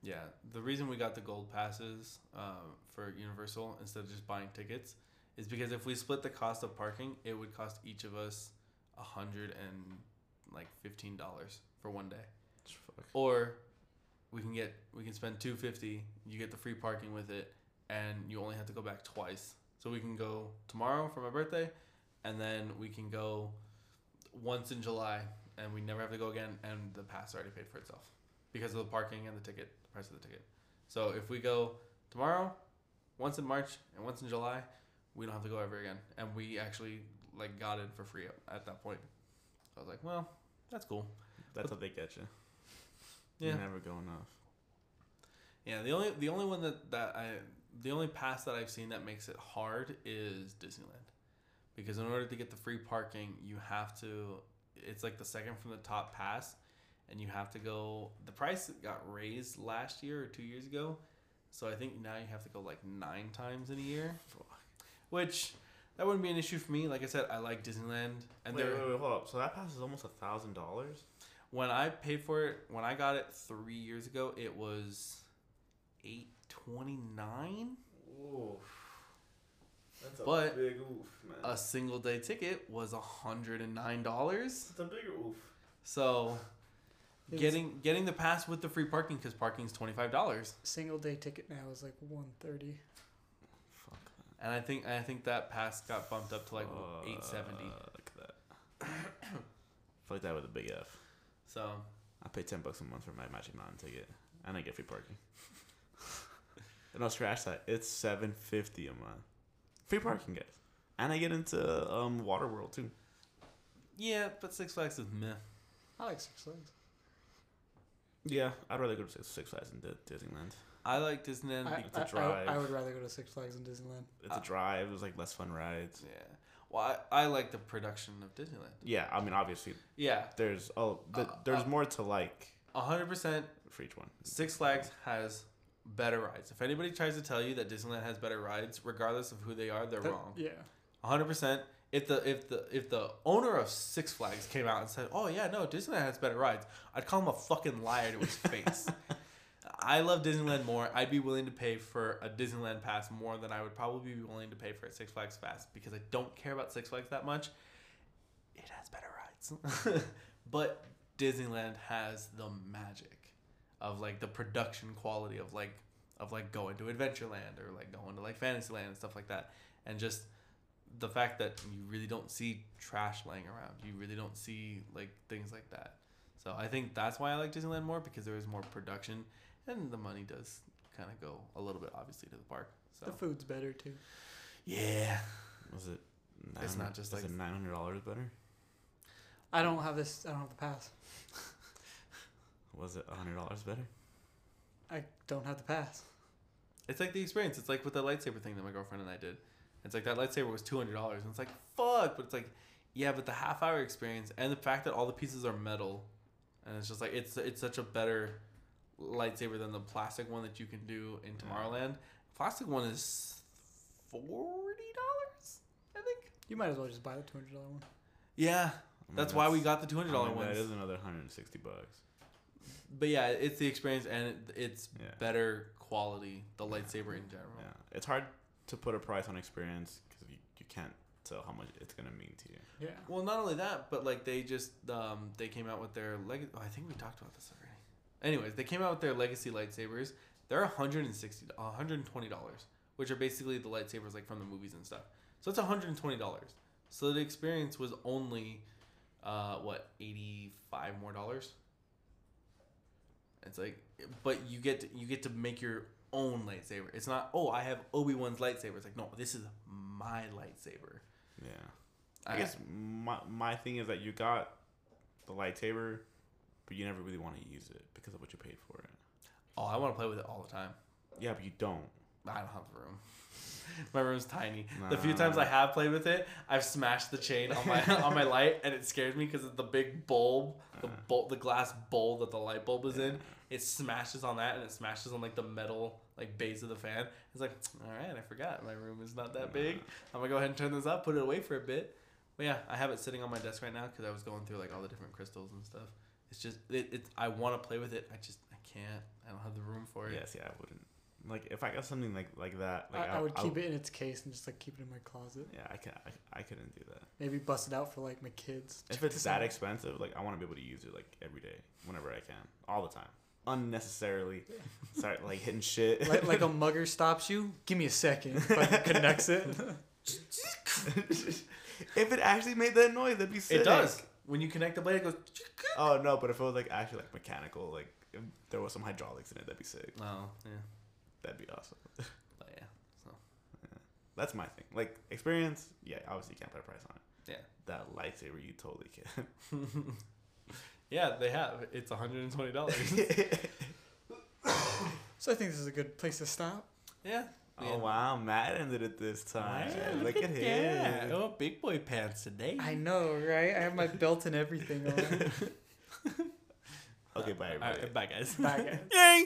Yeah, the reason we got the gold passes um, for Universal instead of just buying tickets is because if we split the cost of parking, it would cost each of us a hundred and like fifteen dollars for one day. Fuck. Or we can get we can spend two fifty. You get the free parking with it, and you only have to go back twice. So we can go tomorrow for my birthday, and then we can go once in July, and we never have to go again. And the pass already paid for itself because of the parking and the ticket, the price of the ticket. So if we go tomorrow, once in March and once in July, we don't have to go ever again. And we actually like got in for free at, at that point. So I was like, well, that's cool. That's how they get you. Yeah. You never go enough. Yeah, the only the only one that, that I the only pass that I've seen that makes it hard is Disneyland. Because in order to get the free parking, you have to it's like the second from the top pass and you have to go the price got raised last year or 2 years ago. So I think now you have to go like 9 times in a year. Which that wouldn't be an issue for me. Like I said, I like Disneyland and wait, they're wait, wait, hold up. So that pass is almost a thousand dollars. when I paid for it, when I got it three years ago, it was eight twenty nine. Oof. That's a But- big oof, man. A single day ticket was hundred and nine dollars. It's a bigger oof. So getting getting the pass with the free parking because parking is twenty five dollars, Single day ticket now is like one thirty. Fuck and I think I think that pass got bumped up to like eight seventy. Look at that. Fuck that with a big F. So I pay ten bucks a month for my Magic Mountain ticket, and I get free parking. and I'll scratch that. It's seven fifty a month. Free parking, guys, and I get into um Water World too. yeah, but Six Flags is meh. I like Six Flags. Yeah, I'd rather go to Six, Six Flags than Disneyland. I like Disneyland. I, be- it's a I- I- drive. I would rather go to Six Flags than Disneyland. It's a Uh, drive. It was like less fun rides. yeah. Well, I, I like the production of Disneyland. Yeah, I mean, obviously, Yeah, there's oh, th- Uh, there's uh, more to like hundred percent for each one. Six Flags has better rides. If anybody tries to tell you that Disneyland has better rides, regardless of who they are, they're That- wrong. Yeah. hundred percent. If the if the if the owner of Six Flags came out and said, "Oh yeah, no, Disneyland has better rides," I'd call him a fucking liar to his face. I love Disneyland more. I'd be willing to pay for a Disneyland pass more than I would probably be willing to pay for a Six Flags pass because I don't care about Six Flags that much. It has better rides, but Disneyland has the magic of like the production quality of like of like going to Adventureland or like going to like Fantasyland and stuff like that, and just the fact that you really don't see trash laying around. You really don't see like things like that. So I think that's why I like Disneyland more because there is more production and the money does kind of go a little bit obviously to the park. So The food's better too. yeah, Was it? It's not just was like- it nine hundred dollars better. I don't have this. I don't have the pass. Was it hundred dollars better? I don't have the pass. it's like the experience. It's like with the lightsaber thing that my girlfriend and I did. It's like that lightsaber was two hundred dollars, and it's like fuck, but it's like yeah, but the half hour experience and the fact that all the pieces are metal, and it's just like it's it's such a better lightsaber than the plastic one that you can do in Yeah. Tomorrowland. Plastic one is forty dollars, I think. You might as well just buy the two hundred dollar one. Yeah, I mean, that's why we got the two hundred dollar I mean, ones. That is another hundred and sixty bucks. But yeah, it's the experience and it, it's Yeah. better quality. The lightsaber in general. Yeah, it's hard to put a price on experience because you, you can't tell how much it's gonna mean to you. Yeah. Well, not only that, but like they just um they came out with their leg. Oh, I think we talked about this already. Anyways, they came out with their legacy lightsabers. They're 160 120 dollars, which are basically the lightsabers like from the movies and stuff. So it's 120 dollars. So the experience was only uh what 85 more dollars. It's like but you get to, you get to make your own lightsaber. It's not, "Oh, I have Obi-Wan's lightsaber." It's like, "No, this is my lightsaber." Yeah, I guess my my thing is that you got the lightsaber, but you never really want to use it because of what you paid for it. Oh, I want to play with it all the time. Yeah, but you don't. I don't have the room. My room's tiny. The few times I have played with it, I've smashed the chain on my on my light, and it scares me because the big bulb, the bulb, the glass bowl that the light bulb is in, it smashes on that, and it smashes on like the metal like base of the fan. It's like, all right, I forgot my room is not that big. I'm gonna go ahead and turn this up, put it away for a bit. But yeah, I have it sitting on my desk right now because I was going through like all the different crystals and stuff. It's just it, it I want to play with it. I just I can't. I don't have the room for it. Yes, yeah, I wouldn't. Like if I got something like like that, like I, I would keep it in its case and just like keep it in my closet. Yeah, I can. I, I couldn't do that. Maybe bust it out for like my kids. If Check it's that out. expensive, like I want to be able to use it like every day, whenever I can, all the time, unnecessarily. Start like hitting shit. like, like a mugger stops you, give me a second. Fucking connects it. if it actually made that noise, that'd be sick. It does. When you connect the blade, it goes. Oh no, but if it was like actually like mechanical, like if there was some hydraulics in it, that'd be sick. Oh yeah, That'd be awesome. but oh, yeah. So yeah. That's my thing. Like experience, yeah, obviously you can't put a price on it. Yeah. That lightsaber, you totally can. yeah, they have. It's one hundred and twenty dollars. So I think this is a good place to stop. yeah. Oh wow, Matt ended it this time. Yeah, Look at Yeah. him. Oh, big boy pants today. I know, right? I have my belt and everything on. Okay, bye All everybody. right, bye guys. Bye, guys. Yay!